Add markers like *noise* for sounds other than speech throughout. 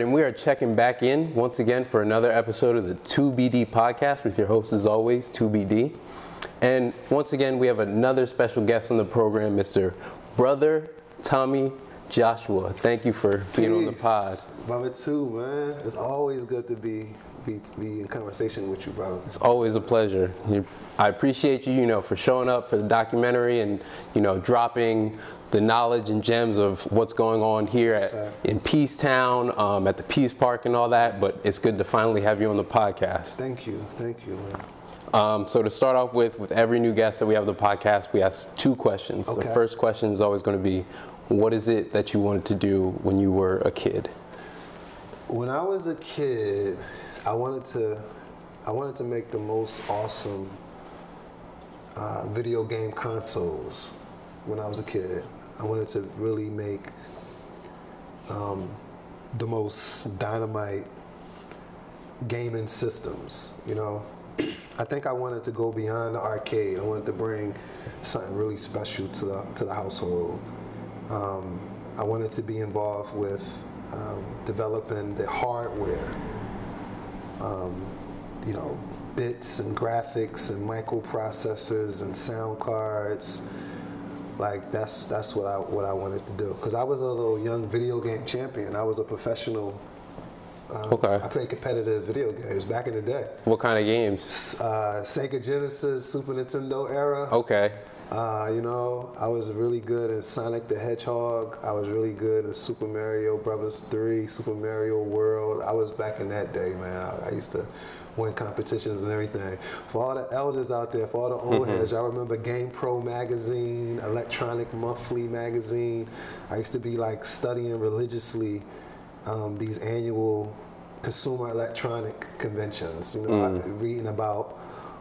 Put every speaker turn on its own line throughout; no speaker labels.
Right, and we are checking back in once again for another episode of the 2BD podcast with your host, as always, 2BD. And once again, we have another special guest on the program, Mr. Brother Tommy Joshua. Thank you for being on the pod.
Brother, too, man. It's always good to be be, be in conversation with you, brother.
It's always a pleasure. You- I appreciate you, you know, for showing up for the documentary and, you know, dropping the knowledge and gems of what's going on here at, in Peacetown, um, at the Peace Park and all that. But it's good to finally have you on the podcast.
Thank you, thank you, man.
Um, so to start off with, with every new guest that we have on the podcast, we ask two questions. The first question is always going to be, what is it that you wanted to do when you were a kid?
When I was a kid, I wanted to I wanted to make the most awesome uh, video game consoles. When I was a kid, I wanted to really make um, the most dynamite gaming systems. You know, I think I wanted to go beyond the arcade. I wanted to bring something really special to the to the household. Um, I wanted to be involved with um, developing the hardware. Um, you know, bits and graphics and microprocessors and sound cards. Like that's that's what I what I wanted to do. Cause I was a little young video game champion. I was a professional. Um,
Okay.
I played competitive video games back in the day.
What kind of games?
Uh, Sega Genesis, Super Nintendo era.
Okay.
Uh, you know, I was really good at Sonic the Hedgehog. I was really good at Super Mario Brothers 3, Super Mario World. I was back in that day, man. I, I used to win competitions and everything. For all the elders out there, for all the old heads, y'all remember GamePro magazine, Electronic Monthly magazine. I used to be like studying religiously um, these annual consumer electronic conventions. You know, been reading about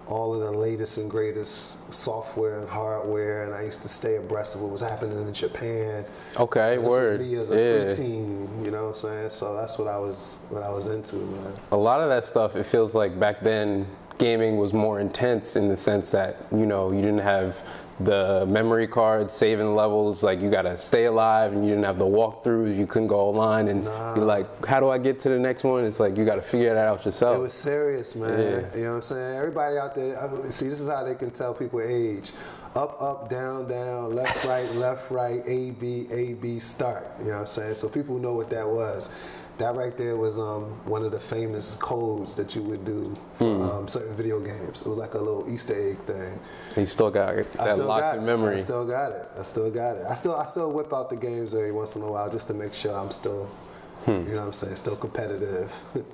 all of the latest and greatest software and hardware, and I used to stay abreast of what was happening in Japan.
Okay,
was
word.
Me as a
Yeah.
preteen, you know what I'm saying? So that's what I was what I was into, man.
A lot of that stuff, it feels like back then gaming was more intense in the sense that, you know, you didn't have the memory cards saving levels, like you gotta stay alive and you didn't have the walkthroughs, you couldn't go online and be like, how do I get to the next one? It's like you gotta figure that out yourself.
It was serious, man.
Yeah.
You know what I'm saying? Everybody out there, see, this is how they can tell people age. Up, up, down, down, left, right, left, right, A, B, A, B, start. You know what I'm saying? So people know what that was. That right there was um, one of the famous codes that you would do for
Hmm.
um, certain video games. It was like a little Easter egg thing.
you still got
I
that
still
locked
got
in
it.
memory.
I still got it. I still got it. I still I still whip out the games every once in a while just to make sure I'm still,
Hmm.
you know what I'm saying, still competitive. *laughs*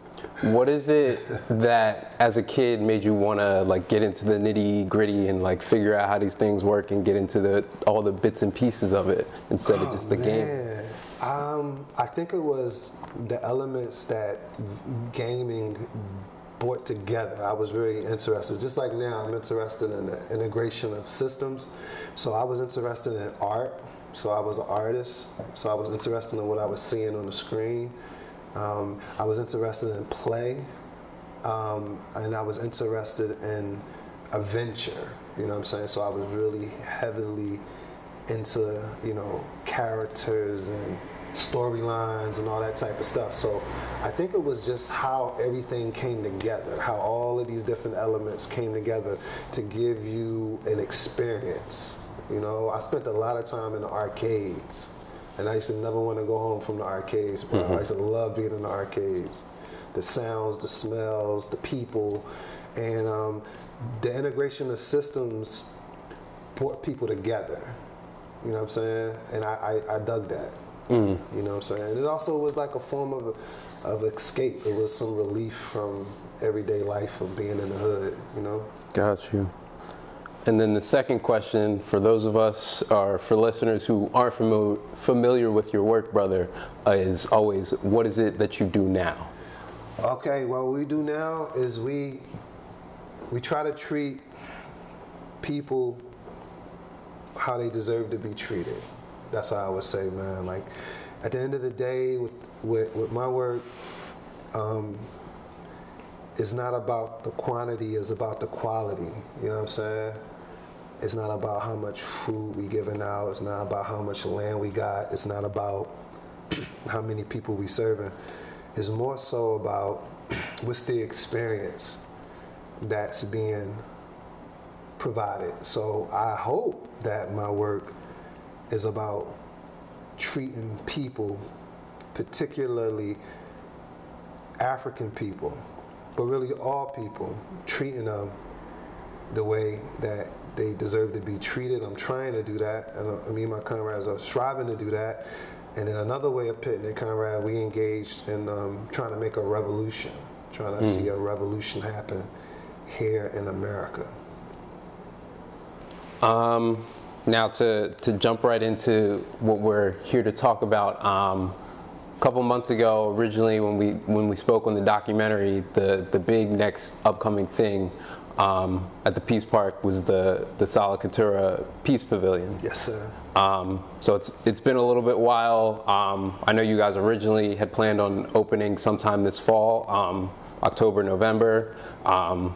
What is it that, as a kid, made you want to like get into the nitty gritty and like figure out how these things work and get into the all the bits and pieces of it instead of just the game?
Um, I think it was the elements that gaming brought together. I was very interested. Just like now, I'm interested in the integration of systems. So I was interested in art. So I was an artist. So I was interested in what I was seeing on the screen. Um, I was interested in play. Um, and I was interested in adventure. You know what I'm saying? So I was really heavily into you know characters and storylines and all that type of stuff. So I think it was just how everything came together, how all of these different elements came together to give you an experience. You know, I spent a lot of time in the arcades, and I used to never want to go home from the arcades. Bro. I used to love being in the arcades, the sounds, the smells, the people, and um, the integration of systems brought people together. You know what I'm saying? And I, I, I dug that. You know what I'm saying? It also was like a form of, of escape. It was some relief from everyday life of being in the hood, you know?
Got you. And then the second question for those of us, or for listeners who aren't familiar, familiar with your work, brother, uh, is always what is it that you do now?
Okay, well, what we do now is we we try to treat people how they deserve to be treated. That's how I would say, man. Like, at the end of the day, with with, with my work, um, it's not about the quantity; it's about the quality. You know what I'm saying? It's not about how much food we giving out. It's not about how much land we got. It's not about *clears throat* how many people we serving. It's more so about *clears throat* what's the experience that's being provided. So I hope that my work is about treating people, particularly African people, but really all people, treating them the way that they deserve to be treated. I'm trying to do that, and uh, me and my comrades are striving to do that. And then another way of putting it, comrade, we engaged in um, trying to make a revolution, trying to mm. see a revolution happen here in America.
Um, now to, to jump right into what we're here to talk about. Um, a couple months ago, originally when we when we spoke on the documentary, the the big next upcoming thing um, at the Peace Park was the the Sala Peace Pavilion.
Yes, sir.
Um, so it's it's been a little bit while. Um, I know you guys originally had planned on opening sometime this fall, um, October, November. Um,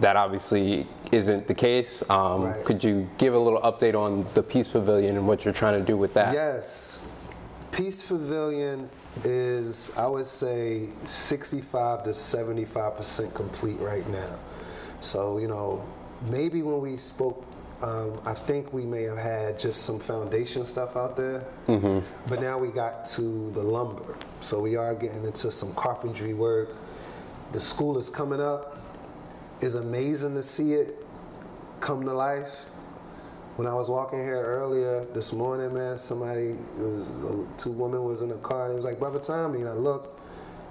that obviously isn't the case. Um, right. Could you give a little update on the Peace Pavilion and what you're trying to do with that?
Yes. Peace Pavilion is, I would say, 65 to 75% complete right now. So, you know, maybe when we spoke, um, I think we may have had just some foundation stuff out there, mm-hmm. but now we got to the lumber. So we are getting into some carpentry work. The school is coming up it's amazing to see it come to life. When I was walking here earlier this morning, man, somebody, was, two women was in a car, and it was like, Brother Tommy, and I looked,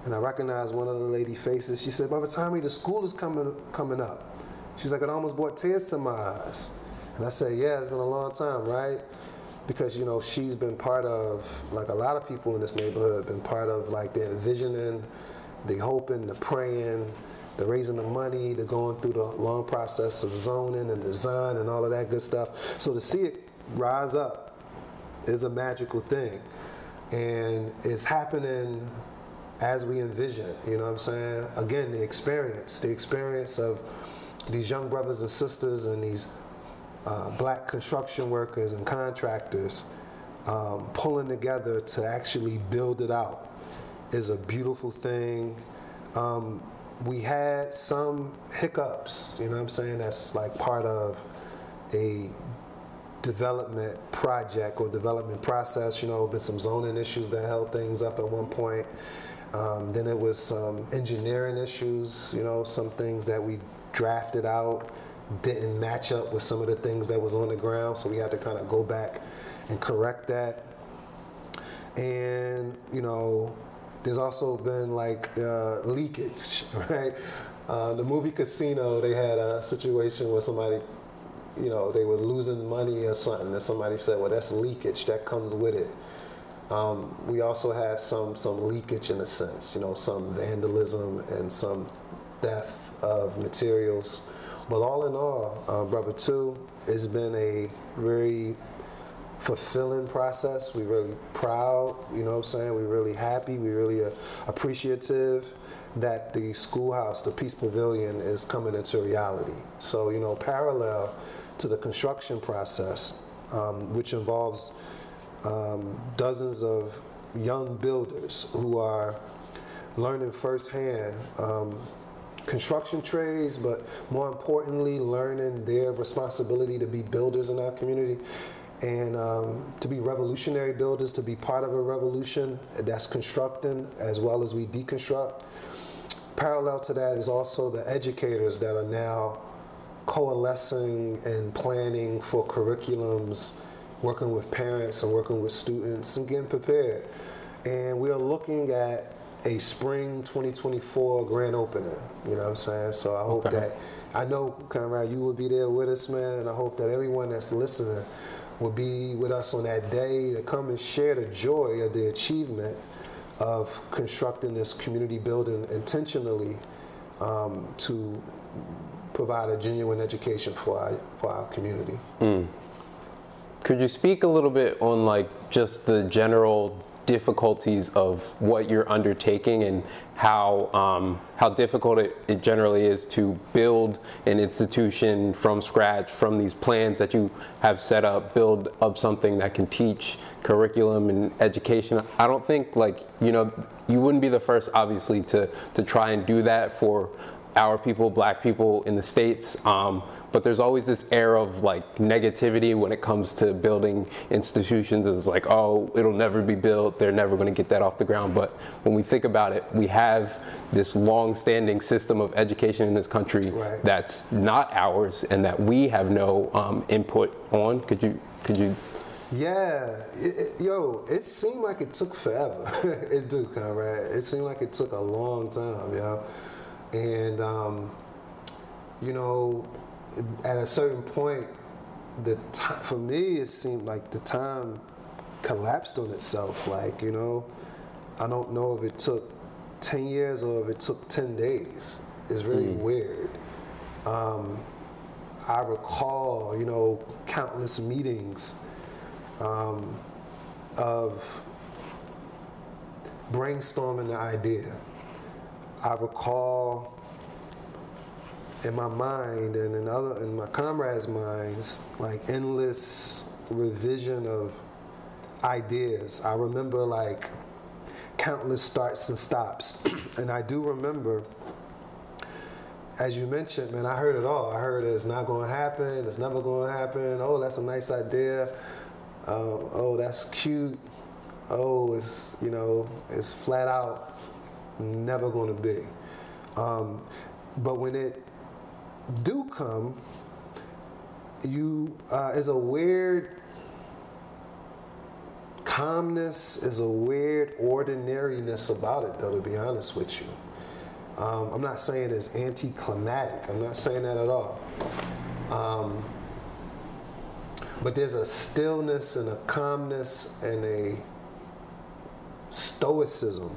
and I recognized one of the lady faces. She said, Brother Tommy, the school is coming coming up. She's like, it almost brought tears to my eyes. And I said, yeah, it's been a long time, right? Because, you know, she's been part of, like a lot of people in this neighborhood, been part of like the envisioning, the hoping, the praying, the raising the money, the going through the long process of zoning and design and all of that good stuff. So to see it rise up is a magical thing. And it's happening as we envision, you know what I'm saying? Again, the experience, the experience of these young brothers and sisters and these uh, black construction workers and contractors um, pulling together to actually build it out is a beautiful thing. Um, we had some hiccups, you know what I'm saying? That's like part of a development project or development process. You know, been some zoning issues that held things up at one point. Um, then it was some engineering issues, you know, some things that we drafted out didn't match up with some of the things that was on the ground, so we had to kind of go back and correct that. And, you know, there's also been like uh, leakage, *laughs* right? Uh, the movie Casino, they had a situation where somebody, you know, they were losing money or something, and somebody said, "Well, that's leakage. That comes with it." Um, we also had some some leakage in a sense, you know, some vandalism and some theft of materials. But all in all, uh, Brother Two, it's been a very fulfilling process. We're really proud, you know what I'm saying? We're really happy. We're really uh, appreciative that the schoolhouse, the Peace Pavilion, is coming into reality. So, you know, parallel to the construction process, um, which involves um, dozens of young builders who are learning firsthand um, construction trades, but more importantly, learning their responsibility to be builders in our community and um, to be revolutionary builders, to be part of a revolution that's constructing as well as we deconstruct. Parallel to that is also the educators that are now coalescing and planning for curriculums, working with parents and working with students and getting prepared. And we are looking at a spring 2024 grand opening. You know what I'm saying? So I hope okay. that I know, comrade, you will be there with us, man, and I hope that everyone that's listening will be with us on that day to come and share the joy of the achievement of constructing this community building intentionally um, to provide a genuine education for our, for our community. Mm.
Could you speak a little bit on like just the general difficulties of what you're undertaking and how um, how difficult it, it generally is to build an institution from scratch from these plans that you have set up build up something that can teach curriculum and education. I don't think like you know you wouldn't be the first obviously to to try and do that for our people black people in the states um, but there's always this air of like negativity when it comes to building institutions. It's like, oh, it'll never be built. They're never going to get that off the ground. But when we think about it, we have this long-standing system of education in this country right. that's not ours and that we have no um, input on. Could you? Could you?
Yeah, it, it, yo, it seemed like it took forever. *laughs* it do, comrade. It seemed like it took a long time, yo. And um, you know, at a certain point, the time, for me, it seemed like the time collapsed on itself. Like, you know, I don't know if it took 10 years or if it took 10 days. It's really mm. weird. Um, I recall, you know, countless meetings um, of brainstorming the idea. I recall in my mind and in other in my comrades' minds, like endless revision of ideas. I remember like countless starts and stops. *clears throat* and I do remember, as you mentioned, man, I heard it all. I heard it's not going to happen. It's never going to happen. Oh, that's a nice idea. Um, oh, that's cute. Oh, it's you know, it's flat out never going to be. Um, but when it do come, you uh, is a weird calmness, is a weird ordinariness about it, though. To be honest with you, um, I'm not saying it's anticlimactic. I'm not saying that at all. Um, but there's a stillness and a calmness and a stoicism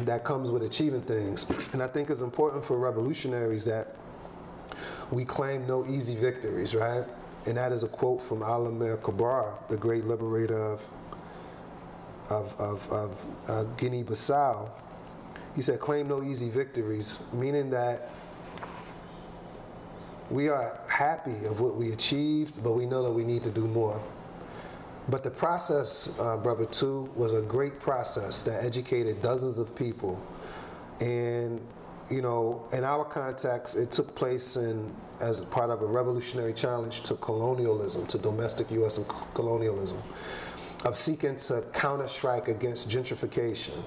that comes with achieving things. And I think it's important for revolutionaries that we claim no easy victories, right? And that is a quote from Amilcar Cabral, the great liberator of, of, of, of uh, Guinea-Bissau. He said, claim no easy victories, meaning that we are happy of what we achieved, but we know that we need to do more. But the process, uh, Brother Two, was a great process that educated dozens of people. And you know, in our context, it took place in as part of a revolutionary challenge to colonialism, to domestic U.S. colonialism, of seeking to counter strike against gentrification,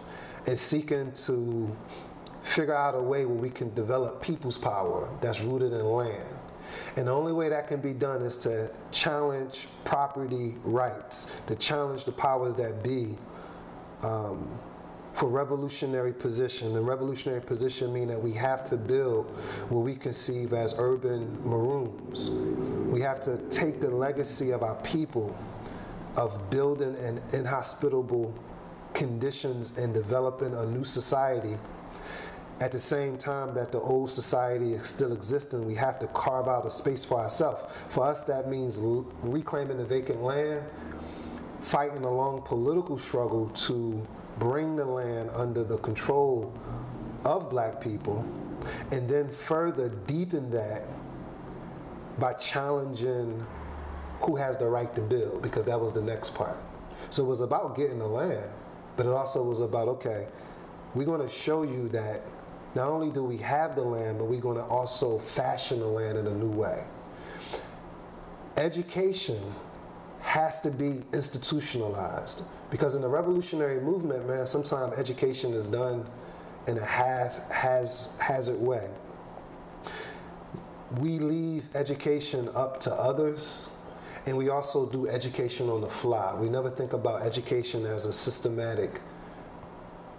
and seeking to figure out a way where we can develop people's power that's rooted in land. And the only way that can be done is to challenge property rights, to challenge the powers that be. Um, for revolutionary position. And revolutionary position mean that we have to build what we conceive as urban maroons. We have to take the legacy of our people of building an inhospitable conditions and developing a new society at the same time that the old society is still existing, we have to carve out a space for ourselves. For us, that means reclaiming the vacant land, fighting a long political struggle to bring the land under the control of black people, and then further deepen that by challenging who has the right to build, because that was the next part. So it was about getting the land, but it also was about okay, we're going to show you that not only do we have the land, but we're going to also fashion the land in a new way. Education has to be institutionalized. Because in the revolutionary movement, man, sometimes education is done in a half has hazard way. We leave education up to others, and we also do education on the fly. We never think about education as a systematic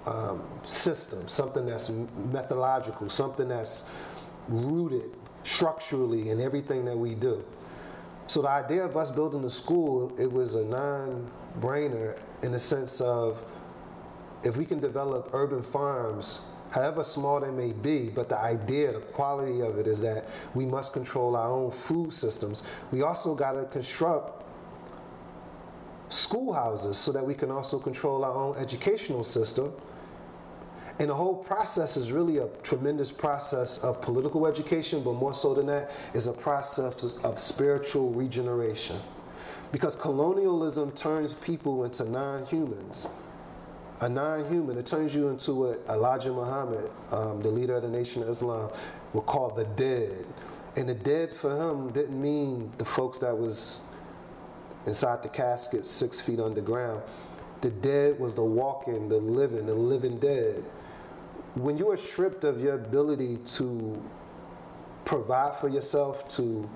um, system, something that's methodological, something that's rooted structurally in everything that we do. So the idea of us building a school, it was a non-brainer in the sense of if we can develop urban farms, however small they may be, but the idea, the quality of it is that we must control our own food systems. We also got to construct schoolhouses so that we can also control our own educational system. And the whole process is really a tremendous process of political education, but more so than that, is a process of spiritual regeneration. Because colonialism turns people into non humans. A non human, it turns you into what Elijah Muhammad, um, the leader of the Nation of Islam, would call the dead. And the dead for him didn't mean the folks that was inside the casket six feet underground. The dead was the walking, the living, the living dead. When you are stripped of your ability to provide for yourself, to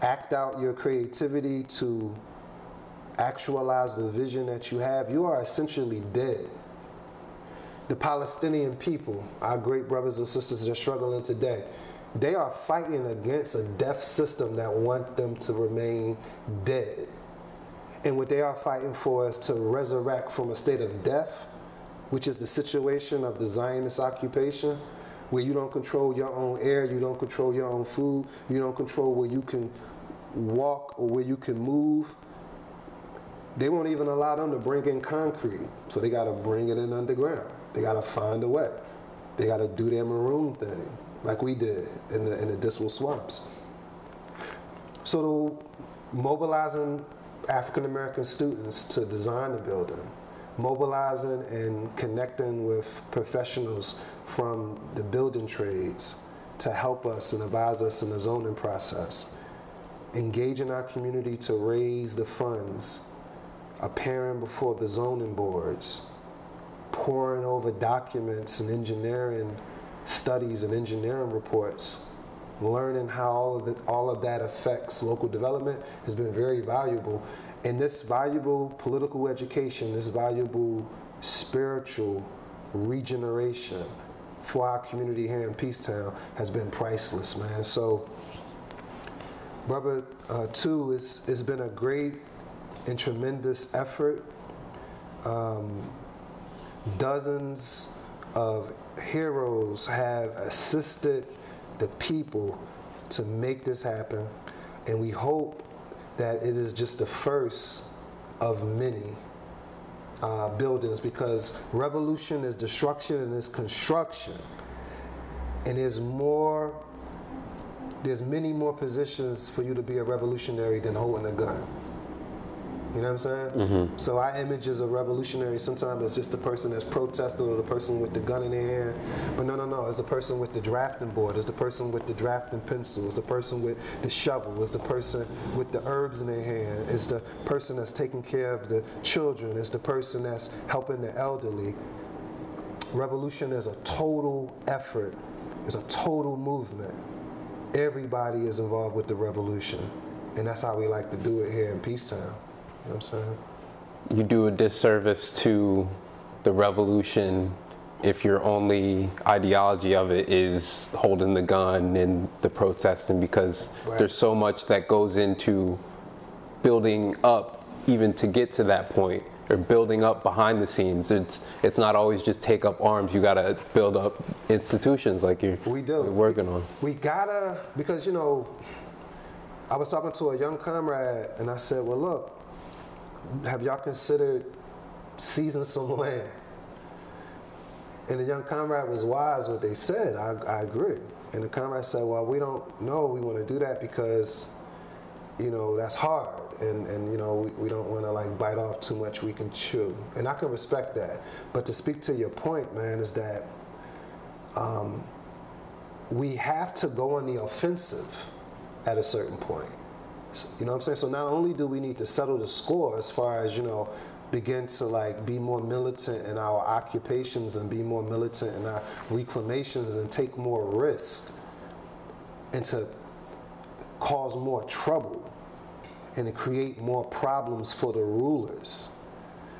act out your creativity, to actualize the vision that you have, you are essentially dead. The Palestinian people, our great brothers and sisters that are struggling today, they are fighting against a death system that want them to remain dead. And what they are fighting for is to resurrect from a state of death, which is the situation of the Zionist occupation, where you don't control your own air, you don't control your own food, you don't control where you can walk or where you can move. They won't even allow them to bring in concrete, so they got to bring it in underground. They got to find a way. They got to do their maroon thing, like we did in the in the dismal swamps. So mobilizing African American students to design the building, mobilizing and connecting with professionals from the building trades to help us and advise us in the zoning process, engaging our community to raise the funds, appearing before the zoning boards, poring over documents and engineering studies and engineering reports learning how all of, the, all of that affects local development has been very valuable. And this valuable political education, this valuable spiritual regeneration for our community here in Peacetown has been priceless, man. So, Brother uh, Two, it's, it's been a great and tremendous effort. Um, dozens of heroes have assisted the people to make this happen. And we hope that it is just the first of many uh, buildings because revolution is destruction and is construction. And there's more, there's many more positions for you to be a revolutionary than holding a gun. You know what I'm saying? Mm-hmm. So our image is a revolutionary. Sometimes it's just the person that's protesting or the person with the gun in their hand. But no, no, no. It's the person with the drafting board. It's the person with the drafting pencil. It's the person with the shovel. It's the person with the herbs in their hand. It's the person that's taking care of the children. It's the person that's helping the elderly. Revolution is a total effort. It's a total movement. Everybody is involved with the revolution. And that's how we like to do it here in Peacetown. You know I'm saying?
You do a disservice to the revolution if your only ideology of it is holding the gun and the protesting because right. there's so much that goes into building up even to get to that point or building up behind the scenes. It's it's not always just take up arms. You gotta build up institutions like you're,
we do.
You're working on.
We gotta because you know I was talking to a young comrade and I said, well look, have y'all considered seizing some land? And the young comrade was wise what they said. I, I agree. And the comrade said, well, we don't know we want to do that because, you know, that's hard. And, and you know, we, we don't want to like bite off too much we can chew. And I can respect that. But to speak to your point, man, is that um, we have to go on the offensive at a certain point. You know what I'm saying? So not only do we need to settle the score as far as, you know, begin to like be more militant in our occupations and be more militant in our reclamations and take more risk and to cause more trouble and to create more problems for the rulers.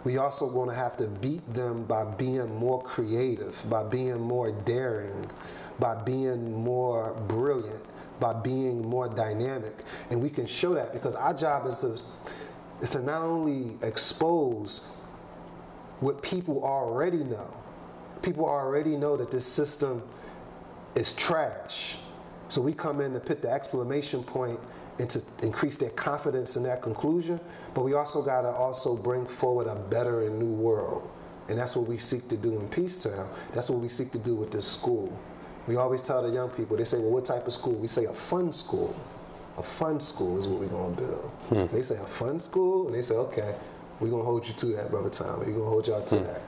We also going to have to beat them by being more creative, by being more daring, by being more brilliant, by being more dynamic. And we can show that because our job is to, is to not only expose what people already know, people already know that this system is trash. So we come in to put the exclamation point and to increase their confidence in that conclusion. But we also got to also bring forward a better and new world. And that's what we seek to do in Peacetown. That's what we seek to do with this school. We always tell the young people, they say, well, what type of school? We say a fun school. A fun school is what we're going to build. Hmm. They say a fun school, and they say, okay, we're going to hold you to that, Brother Tom. We're going to hold y'all to hmm. that.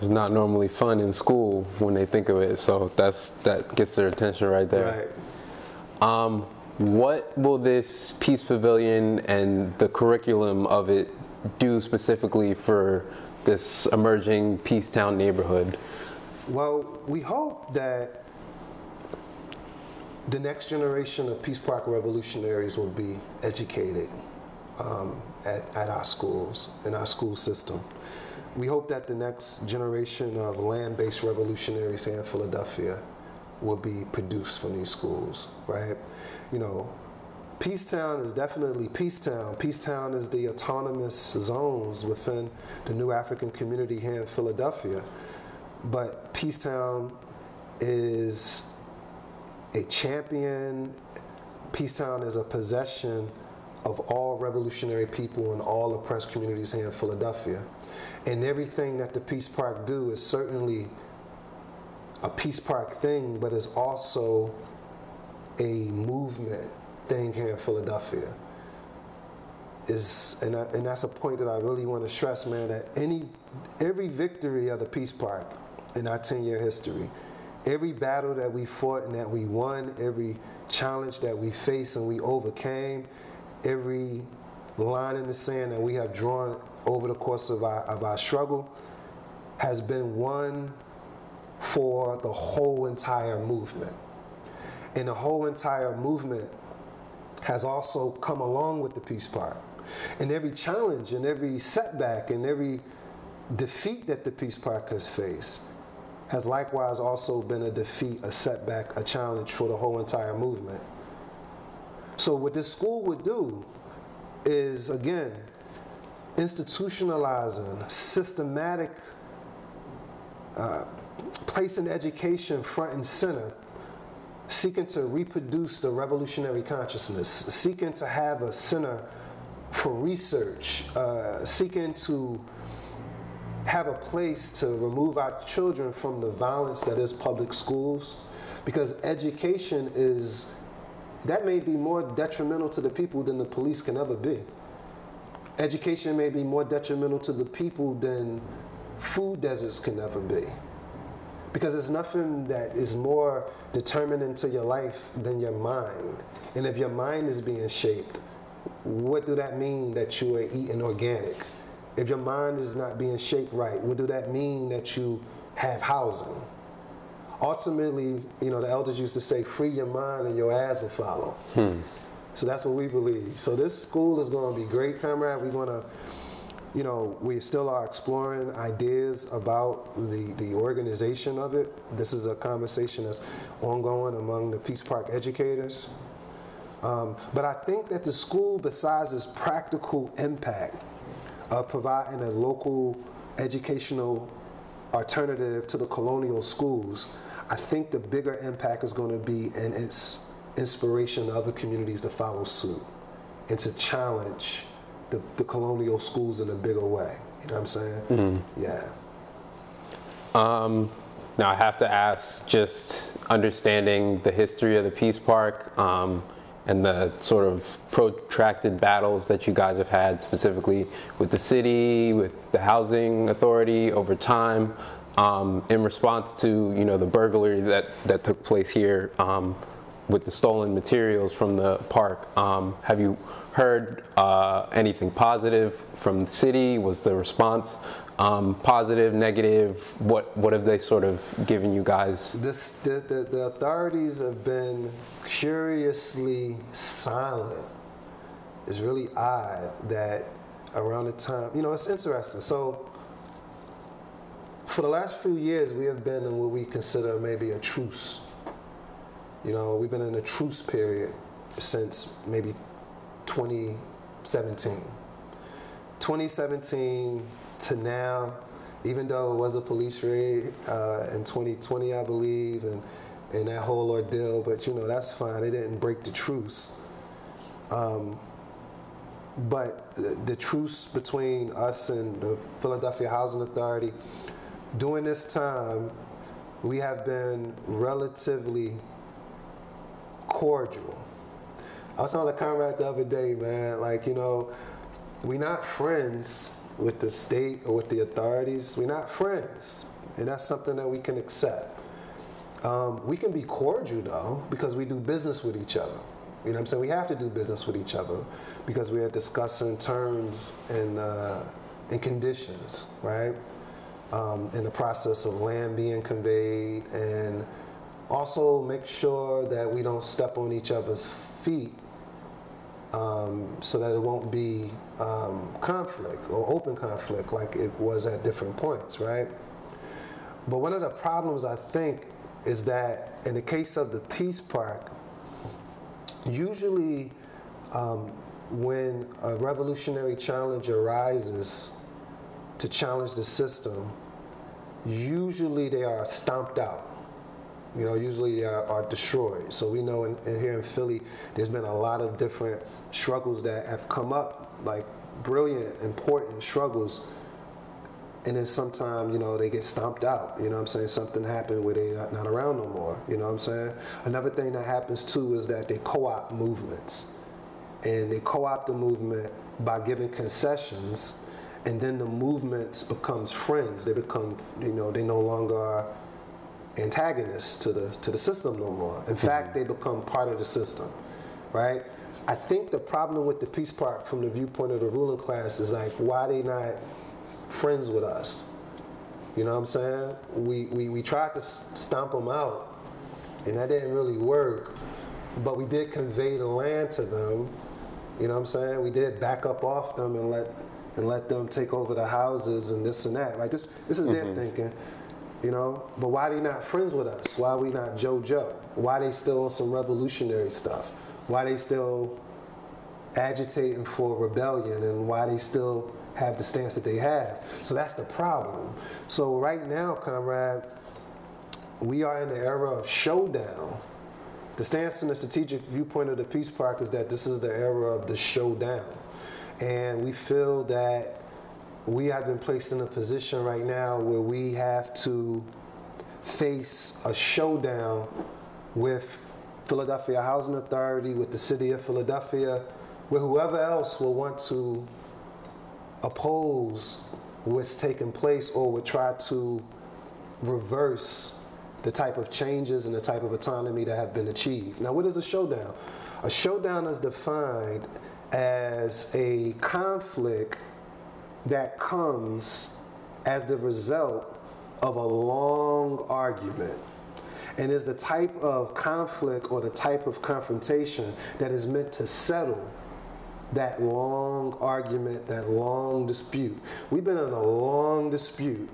It's not normally fun in school when they think of it, so that's that gets their attention right there. Right. Um, what will this Peace Pavilion and the curriculum of it do specifically for this emerging Peacetown neighborhood?
Well, we hope that the next generation of Peace Park revolutionaries will be educated um, at, at our schools, in our school system. We hope that the next generation of land based revolutionaries here in Philadelphia will be produced from these schools, right? You know, Peacetown is definitely Peacetown. Peacetown is the autonomous zones within the new African community here in Philadelphia. But Peacetown is a champion. Peacetown is a possession of all revolutionary people and all oppressed communities here in Philadelphia. And everything that the Peace Park do is certainly a Peace Park thing, but it's also a movement thing here in Philadelphia. Is and, I, and that's a point that I really want to stress, man. That any every victory of the Peace Park in our 10-year history, every battle that we fought and that we won, every challenge that we faced and we overcame, every line in the sand that we have drawn over the course of our, of our struggle has been won for the whole entire movement. And the whole entire movement has also come along with the Peace Park. And every challenge and every setback and every defeat that the Peace Park has faced has likewise also been a defeat, a setback, a challenge for the whole entire movement. So, what this school would do is, again, institutionalizing, systematic, uh, placing education front and center, seeking to reproduce the revolutionary consciousness, seeking to have a center for research, uh, seeking to have a place to remove our children from the violence that is public schools because education is that may be more detrimental to the people than the police can ever be education may be more detrimental to the people than food deserts can ever be. Because there's nothing that is more determining to your life than your mind. And if your mind is being shaped, what do that mean that you are eating organic? If your mind is not being shaped right, what do that mean that you have housing? Ultimately, you know, the elders used to say, free your mind and your ass will follow. Hmm. So that's what we believe. So this school is going to be great, comrade. We're going to, you know, we still are exploring ideas about the, the organization of it. This is a conversation that's ongoing among the Peace Park educators. Um, but I think that the school, besides its practical impact of providing a local educational alternative to the colonial schools, I think the bigger impact is going to be in its inspiration to other communities to follow suit and to challenge the, the colonial schools in a bigger way. You know what I'm saying? Mm-hmm. Yeah.
Um, now I have to ask, just understanding the history of the Peace Park um, and the sort of protracted battles that you guys have had, specifically with the city, with the housing authority over time, um, in response to you know the burglary that that took place here. Um, with the stolen materials from the park. Um, have you heard uh, anything positive from the city? Was the response um, positive, negative? What what have they sort of given you guys?
This, the, the, the authorities have been curiously silent. It's really odd that around the time, you know, it's interesting. So for the last few years, we have been in what we consider maybe a truce you know, we've been in a truce period since maybe 2017. 2017 to now, even though it was a police raid uh, in 2020, I believe, and and that whole ordeal. But you know, that's fine. They didn't break the truce. Um, but the, the truce between us and the Philadelphia Housing Authority, during this time, we have been relatively cordial. I was telling a comrade the other day, man, like, you know, we're not friends with the state or with the authorities. We're not friends. And that's something that we can accept. Um, we can be cordial, though, because we do business with each other. You know what I'm saying? We have to do business with each other because we are discussing terms and, uh, and conditions, right? Um, in the process of land being conveyed and also make sure that we don't step on each other's feet um, so that it won't be um, conflict or open conflict like it was at different points, right? But one of the problems I think is that in the case of the Peace Park, usually um, when a revolutionary challenge arises to challenge the system, usually they are stomped out. You know, usually they are, are destroyed. So we know in, in here in Philly, there's been a lot of different struggles that have come up, like brilliant, important struggles. And then sometimes, you know, they get stomped out. You know what I'm saying? Something happened where they're not, not around no more. You know what I'm saying? Another thing that happens too is that they co opt movements. And they co opt the movement by giving concessions. And then the movements becomes friends. They become, you know, they no longer are antagonists to the to the system no more. In mm-hmm. fact, they become part of the system, right? I think the problem with the Peace Park from the viewpoint of the ruling class is like, why they not friends with us? You know what I'm saying? We, we, we tried to stomp them out, and that didn't really work, but we did convey the land to them. You know what I'm saying? We did back up off them and let and let them take over the houses and this and that. Like this, this is mm-hmm. their thinking, you know. But why they not friends with us? Why we not JoJo? Why they still on some revolutionary stuff? Why they still agitating for rebellion and why they still have the stance that they have. So that's the problem. So right now, comrade, we are in the era of showdown. The stance and the strategic viewpoint of the Peace Park is that this is the era of the showdown. And we feel that we have been placed in a position right now where we have to face a showdown with Philadelphia Housing Authority, with the city of Philadelphia, with whoever else will want to oppose what's taking place or would try to reverse the type of changes and the type of autonomy that have been achieved. Now, what is a showdown? A showdown is defined as a conflict that comes as the result of a long argument and is the type of conflict or the type of confrontation that is meant to settle that long argument, that long dispute. We've been in a long dispute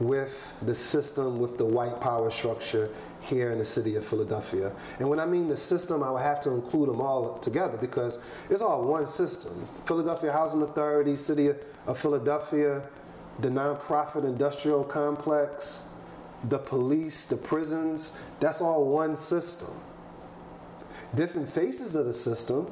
with the system, with the white power structure here in the city of Philadelphia. And when I mean the system, I would have to include them all together because it's all one system. Philadelphia Housing Authority, City of Philadelphia, the nonprofit industrial complex, the police, the prisons, that's all one system. Different faces of the system,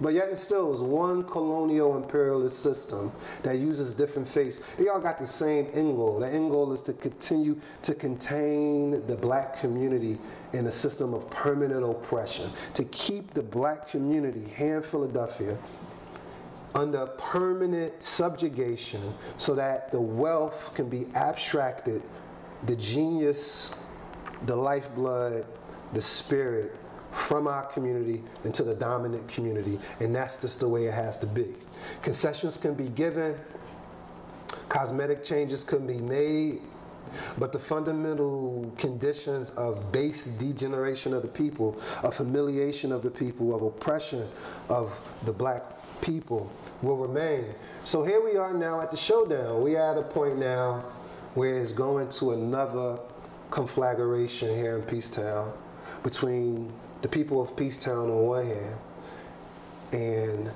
but yet it still is one colonial imperialist system that uses different faces. They all got the same end goal. The end goal is to continue to contain the black community in a system of permanent oppression, to keep the black community here in Philadelphia under permanent subjugation so that the wealth can be abstracted the genius, the lifeblood, the spirit from our community into the dominant community. And that's just the way it has to be. Concessions can be given, cosmetic changes can be made, but the fundamental conditions of base degeneration of the people, of humiliation of the people, of oppression of the black people will remain. So here we are now at the showdown. We are at a point now where it's going to another conflagration here in Peacetown between the people of Peacetown on one hand and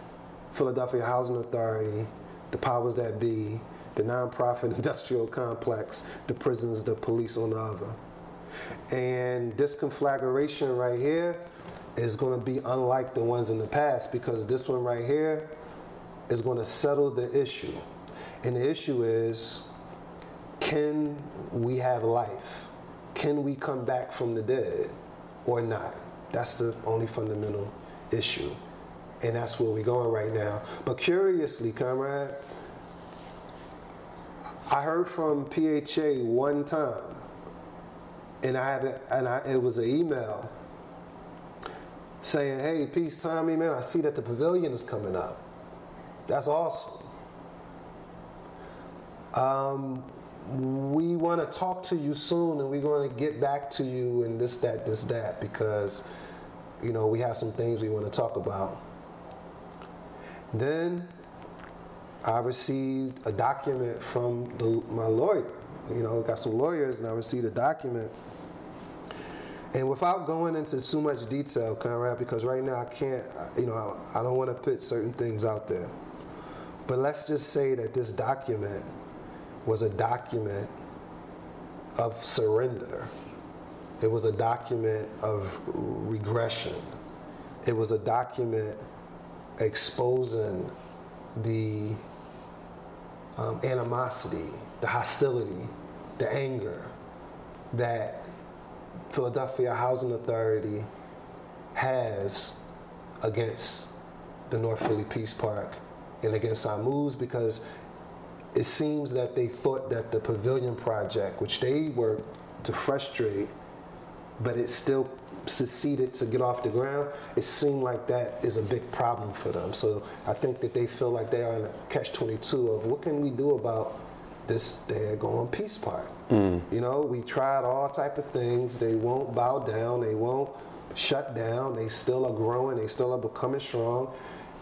Philadelphia Housing Authority, the powers that be, the nonprofit *laughs* industrial complex, the prisons, the police on the other. And this conflagration right here is going to be unlike the ones in the past because this one right here is going to settle the issue. And the issue is can we have life? Can we come back from the dead or not? That's the only fundamental issue. And that's where we're going right now. But curiously, comrade, I heard from PHA one time, and I have it, and I, it was an email saying, "Hey, peace, Tommy, man. I see that the pavilion is coming up. That's awesome. Um, we want to talk to you soon, and we're going to get back to you and this, that, this, that, because you know we have some things we want to talk about." Then I received a document from the, my lawyer. You know, got some lawyers, and I received a document. And without going into too much detail, comrade, because right now I can't, you know, I, I don't want to put certain things out there. But let's just say that this document was a document of surrender. It was a document of regression. It was a document exposing the um, animosity, the hostility, the anger that Philadelphia Housing Authority has against the North Philly Peace Park and against our moves because it seems that they thought that the pavilion project, which they were to frustrate, but it still succeeded to get off the ground, it seemed like that is a big problem for them. So I think that they feel like they are in a catch 22 of what can we do about this daggone Peace Park. Mm. You know, we tried all type of things. They won't bow down. They won't shut down. They still are growing. They still are becoming strong.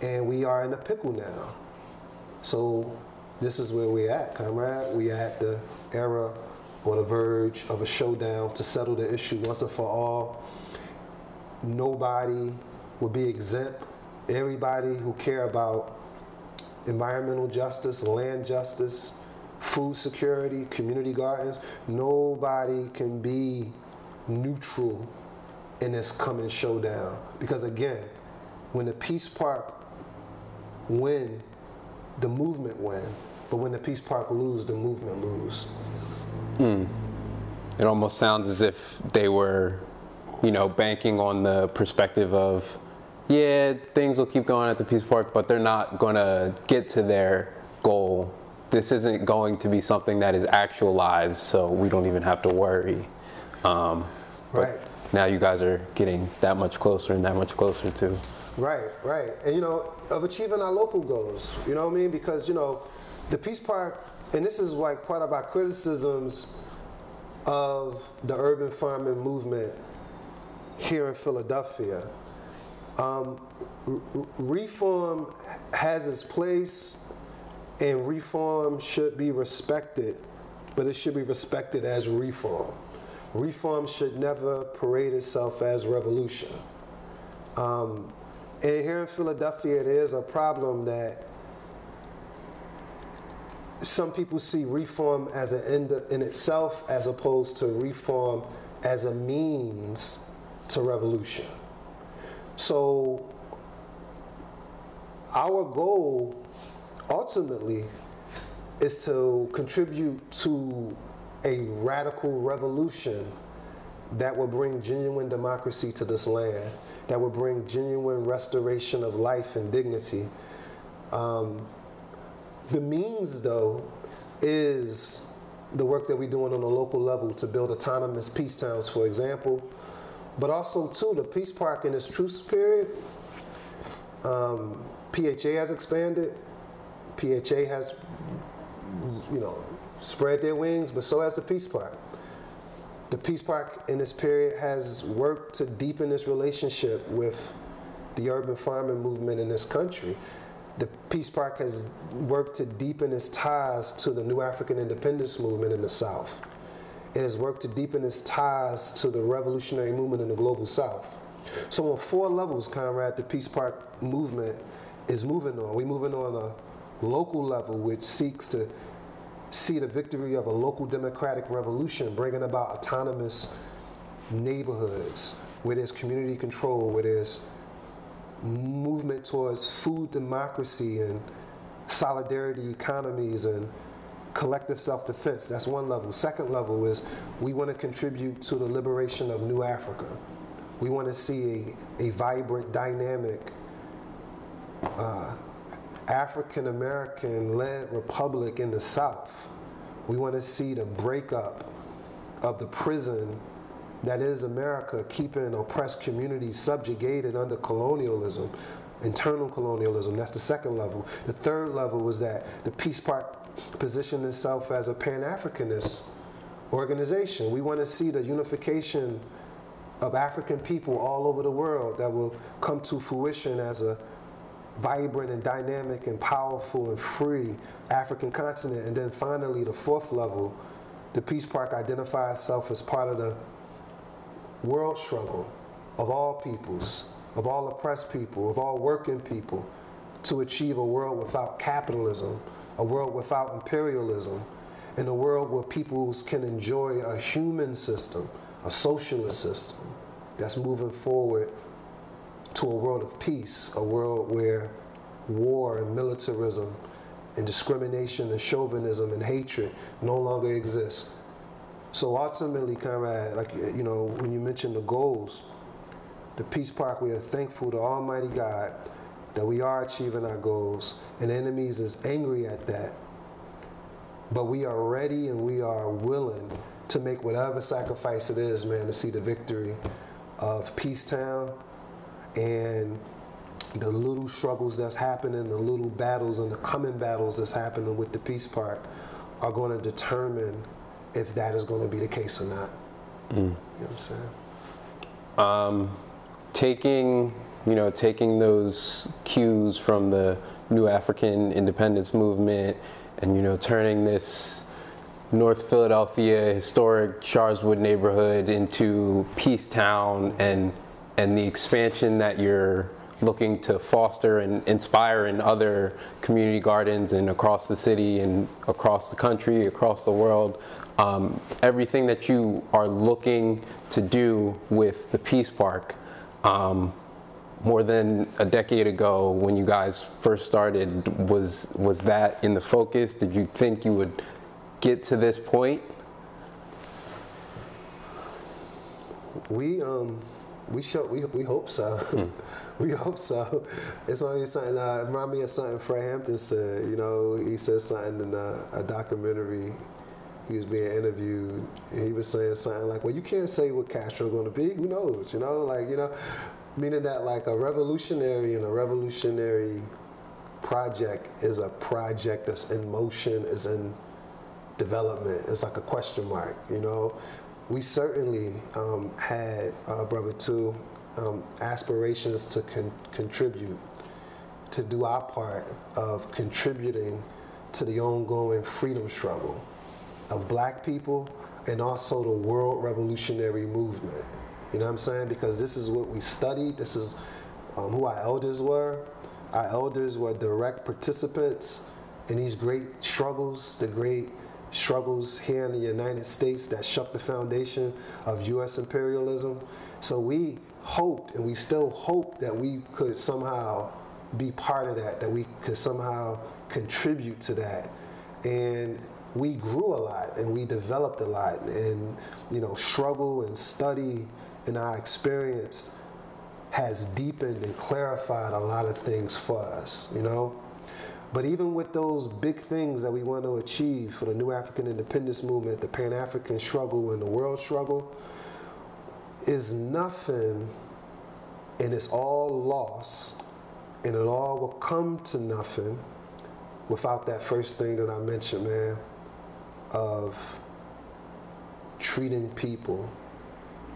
And we are in a pickle now. So this is where we're at, comrade. We at the era or the verge of a showdown to settle the issue once and for all nobody will be exempt. Everybody who care about environmental justice, land justice, food security, community gardens, nobody can be neutral in this coming showdown. Because again, when the Peace Park win, the movement win. But when the Peace Park lose, the movement lose.
Hmm. It almost sounds as if they were you know, banking on the perspective of, yeah, things will keep going at the Peace Park, but they're not going to get to their goal. This isn't going to be something that is actualized, so we don't even have to worry. Um,
right.
Now you guys are getting that much closer and that much closer to.
Right, right. And you know, of achieving our local goals, you know what I mean? Because, you know, the Peace Park, and this is like part of our criticisms of the urban farming movement here in Philadelphia. Um, reform has its place, and reform should be respected, but it should be respected as reform. Reform should never parade itself as revolution. Um, and here in Philadelphia, there is a problem that some people see reform as an end in itself as opposed to reform as a means to revolution. So, our goal ultimately is to contribute to a radical revolution that will bring genuine democracy to this land, that will bring genuine restoration of life and dignity. Um, the means, though, is the work that we're doing on a local level to build autonomous peace towns, for example, but also, too, the Peace Park in its truce period, um, PHA has expanded. PHA has, you know, spread their wings, but so has the Peace Park. The Peace Park in this period has worked to deepen its relationship with the urban farming movement in this country. The Peace Park has worked to deepen its ties to the New African Independence movement in the South. It has worked to deepen its ties to the revolutionary movement in the global south. So on four levels, comrade, the Peace Park movement is moving on. We're moving on a local level, which seeks to see the victory of a local democratic revolution, bringing about autonomous neighborhoods, where there's community control, where there's movement towards food democracy and solidarity economies and collective self-defense. That's one level. Second level is we want to contribute to the liberation of New Africa. We want to see a, a vibrant, dynamic, uh, African American led republic in the South. We want to see the breakup of the prison that is America, keeping oppressed communities subjugated under colonialism, internal colonialism. That's the second level. The third level was that the Peace Park positioned itself as a Pan Africanist organization. We want to see the unification of African people all over the world that will come to fruition as a vibrant and dynamic and powerful and free African continent. And then finally, the fourth level, the Peace Park identifies itself as part of the world struggle of all peoples, of all oppressed people, of all working people, to achieve a world without capitalism, a world without imperialism, and a world where peoples can enjoy a human system, a socialist system that's moving forward to a world of peace, a world where war and militarism and discrimination and chauvinism and hatred no longer exists. So ultimately, comrade, like you know, when you mentioned the goals, the Peace Park, we are thankful to Almighty God that we are achieving our goals, and enemies is angry at that. But we are ready and we are willing to make whatever sacrifice it is, man, to see the victory of Peacetown and the little struggles that's happening, the little battles and the coming battles that's happening with the Peace Park are going to determine if that is going to be the case or not. Mm. You know what I'm saying?
Um, taking, you know, taking those cues from the new African independence movement and, you know, turning this North Philadelphia historic Sharswood neighborhood into Peacetown and and the expansion that you're looking to foster and inspire in other community gardens and across the city and across the country, across the world. Um, everything that you are looking to do with the Peace Park. Um, more than a decade ago, when you guys first started, was was that in the focus? Did you think you would get to this point?
We um, we show we, we hope so. Hmm. *laughs* we hope so. It's only something. Uh, remind me of something Fred Hampton said. You know, he said something in a, a documentary. He was being interviewed, and he was saying something like, "Well, you can't say what Castro's going to be. Who knows? You know, like you know, meaning that like a revolutionary and a revolutionary project is a project that's in motion, is in development. It's like a question mark. You know, we certainly um, had, uh, Brother Two, um, aspirations to con- contribute, to do our part of contributing to the ongoing freedom struggle of black people and also the world revolutionary movement. You know what I'm saying? Because this is what we studied, this is um, who our elders were. Our elders were direct participants in these great struggles, the great struggles here in the United States that shook the foundation of U.S. imperialism. So we hoped, and we still hope, that we could somehow be part of that, that we could somehow contribute to that. And we grew a lot and we developed a lot and you know struggle and study and our experience has deepened and clarified a lot of things for us you know but even with those big things that we want to achieve for the new African independence movement, the Pan African struggle, and the world struggle, is nothing and it's all loss and it all will come to nothing without that first thing that I mentioned, man, of treating people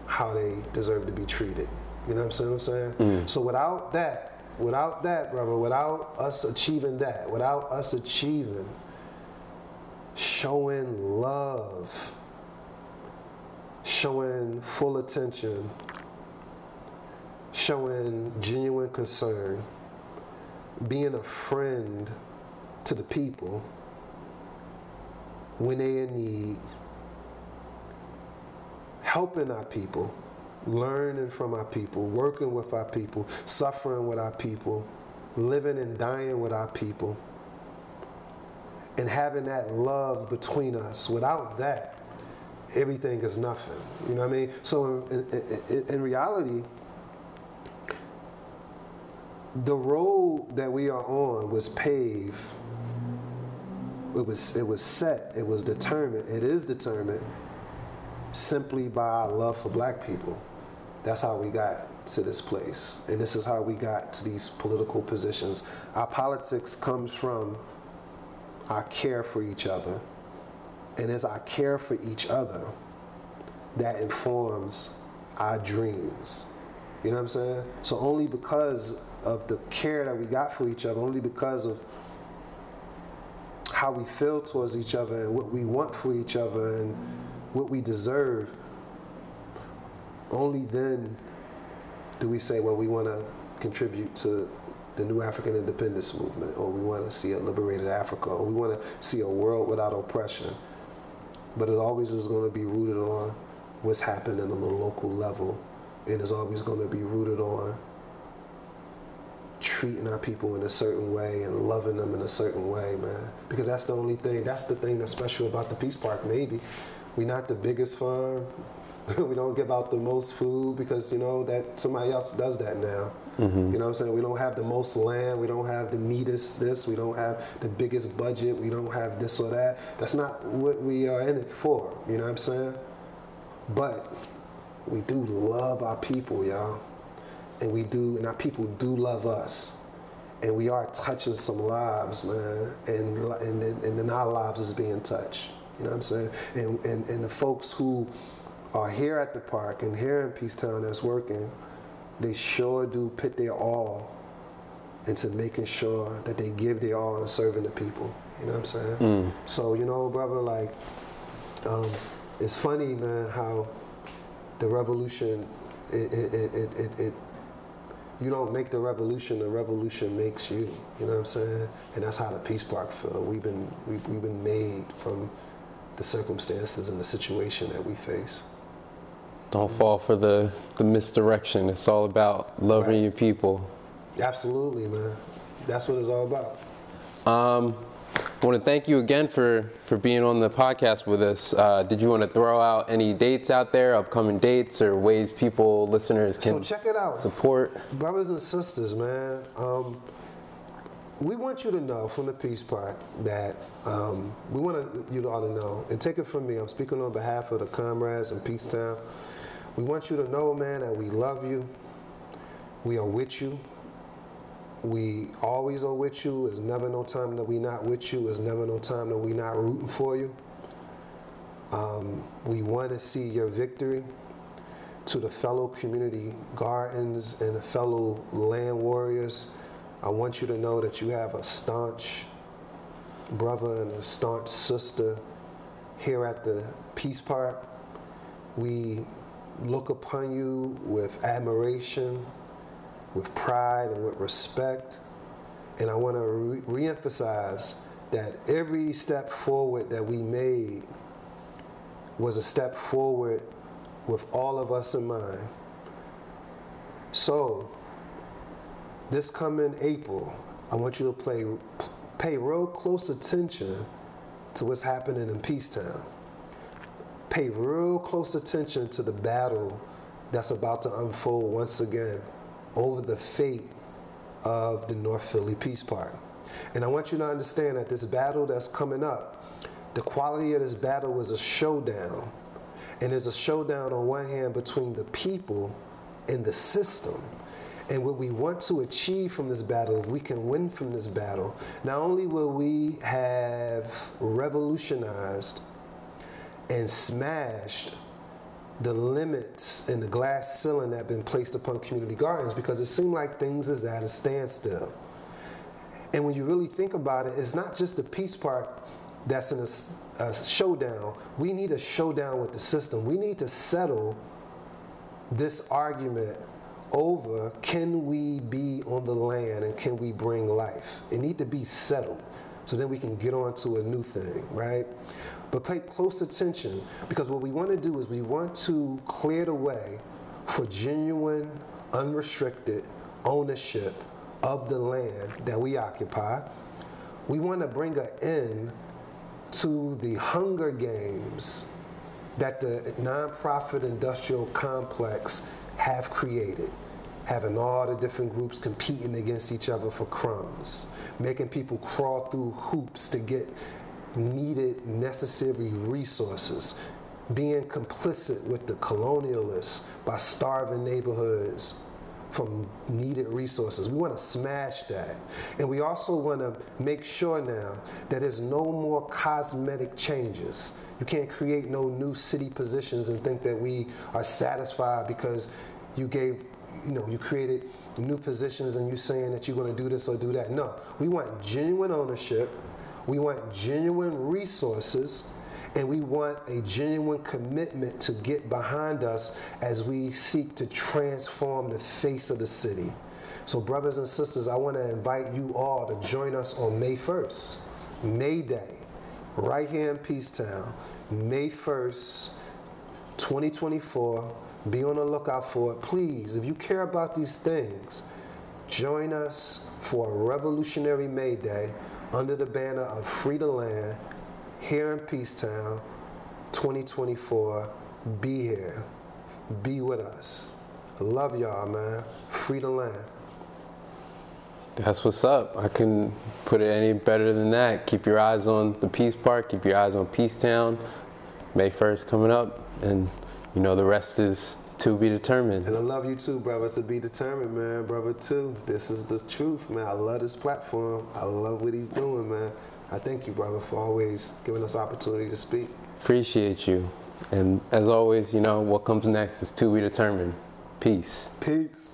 how they deserve to be treated. You know what I'm saying? Mm. So without that, Without that, brother, without us achieving that, without us achieving showing love, showing full attention, showing genuine concern, being a friend to the people when they in need, helping our people learning from our people, working with our people, suffering with our people, living and dying with our people, and having that love between us. Without that, everything is nothing. You know what I mean? So, in, in, in reality, the road that we are on was paved. It was it was set. It was determined. It is determined simply by our love for Black people. That's how we got to this place, and this is how we got to these political positions. Our politics comes from our care for each other, and it's our care for each other that informs our dreams. You know what I'm saying? So only because of the care that we got for each other, only because of how we feel towards each other and what we want for each other and what we deserve, only then do we say, well, we want to contribute to the new African independence movement, or we want to see a liberated Africa, or we want to see a world without oppression. But it always is going to be rooted on what's happening on the local level, and it's always going to be rooted on treating our people in a certain way and loving them in a certain way, man. Because that's the only thing, that's the thing that's special about the Peace Park, maybe. We're not the biggest farm. *laughs* we don't give out the most food because, you know, that somebody else does that now. Mm-hmm. You know what I'm saying? We don't have the most land. We don't have the neatest this. We don't have the biggest budget. We don't have this or that. That's not what we are in it for. You know what I'm saying? But we do love our people, y'all and we do, and our people do love us, and we are touching some lives, man, and and and then our lives is being touched. You know what I'm saying? And and and the folks who are here at the park and here in Peacetown that's working, they sure do put their all into making sure that they give their all in serving the people. You know what I'm saying? Mm. So you know, brother, like, um, it's funny, man, how the revolution it it, it, it, it you don't make the revolution, the revolution makes you. You know what I'm saying? And that's how the Peace Park feel. We've been we've, we've been made from the circumstances and the situation that we face.
Don't fall for the the misdirection. It's all about loving right. your people.
Absolutely, man. That's what it's all about.
Um, I want to thank you again for, for being on the podcast with us. Uh, did you want to throw out any dates out there, upcoming dates, or ways people, listeners can
so check it out.
support?
Brothers and sisters, man, um, we want you to know from the Peace Park that um, we want you all to know, and take it from me, I'm speaking on behalf of the comrades in Peacetown. We want you to know, man, that we love you. We are with you. We always are with you. There's never no time that we're not with you. There's never no time that we're not rooting for you. Um, we want to see your victory. To the fellow community gardens and the fellow land warriors, I want you to know that you have a staunch brother and a staunch sister here at the Peace Park. We look upon you with admiration with pride and with respect. And I want to re emphasize that every step forward that we made was a step forward with all of us in mind. So, this coming April, I want you to play, pay real close attention to what's happening in Peacetown. Pay real close attention to the battle that's about to unfold once again over the fate of the North Philly Peace Park. And I want you to understand that this battle that's coming up, the quality of this battle is a showdown. And there's a showdown on one hand between the people and the system. And what we want to achieve from this battle, if we can win from this battle, not only will we have revolutionized and smashed the limits and the glass ceiling that have been placed upon community gardens because it seemed like things is at a standstill. And when you really think about it, it's not just the Peace Park that's in a, a showdown. We need a showdown with the system. We need to settle this argument over can we be on the land and can we bring life? It need to be settled so then we can get on to a new thing, right? But pay close attention because what we want to do is we want to clear the way for genuine, unrestricted ownership of the land that we occupy. We want to bring an end to the hunger games that the nonprofit industrial complex have created, having all the different groups competing against each other for crumbs, making people crawl through hoops to get needed, necessary resources, being complicit with the colonialists by starving neighborhoods from needed resources. We want to smash that. And we also want to make sure now that there's no more cosmetic changes. You can't create no new city positions and think that we are satisfied because you gave, you know, you created new positions and you're saying that you're going to do this or do that. No, we want genuine ownership. We want genuine resources and we want a genuine commitment to get behind us as we seek to transform the face of the city. So, brothers and sisters, I want to invite you all to join us on May 1st, May Day, right here in Peacetown, May 1st, 2024. Be on the lookout for it. Please, if you care about these things, join us for a revolutionary May Day under the banner of Free Land here in Peacetown 2024. Be here. Be with us. Love y'all, man. Free land.
That's what's up. I couldn't put it any better than that. Keep your eyes on the Peace Park. Keep your eyes on Peacetown. May 1st coming up. And, you know, the rest is to be determined.
And I love you too, brother, to be determined, man. Brother, too. This is the truth, man. I love this platform. I love what he's doing, man. I thank you, brother, for always giving us opportunity to speak.
Appreciate you. And as always, you know, what comes next is to be determined. Peace.
Peace.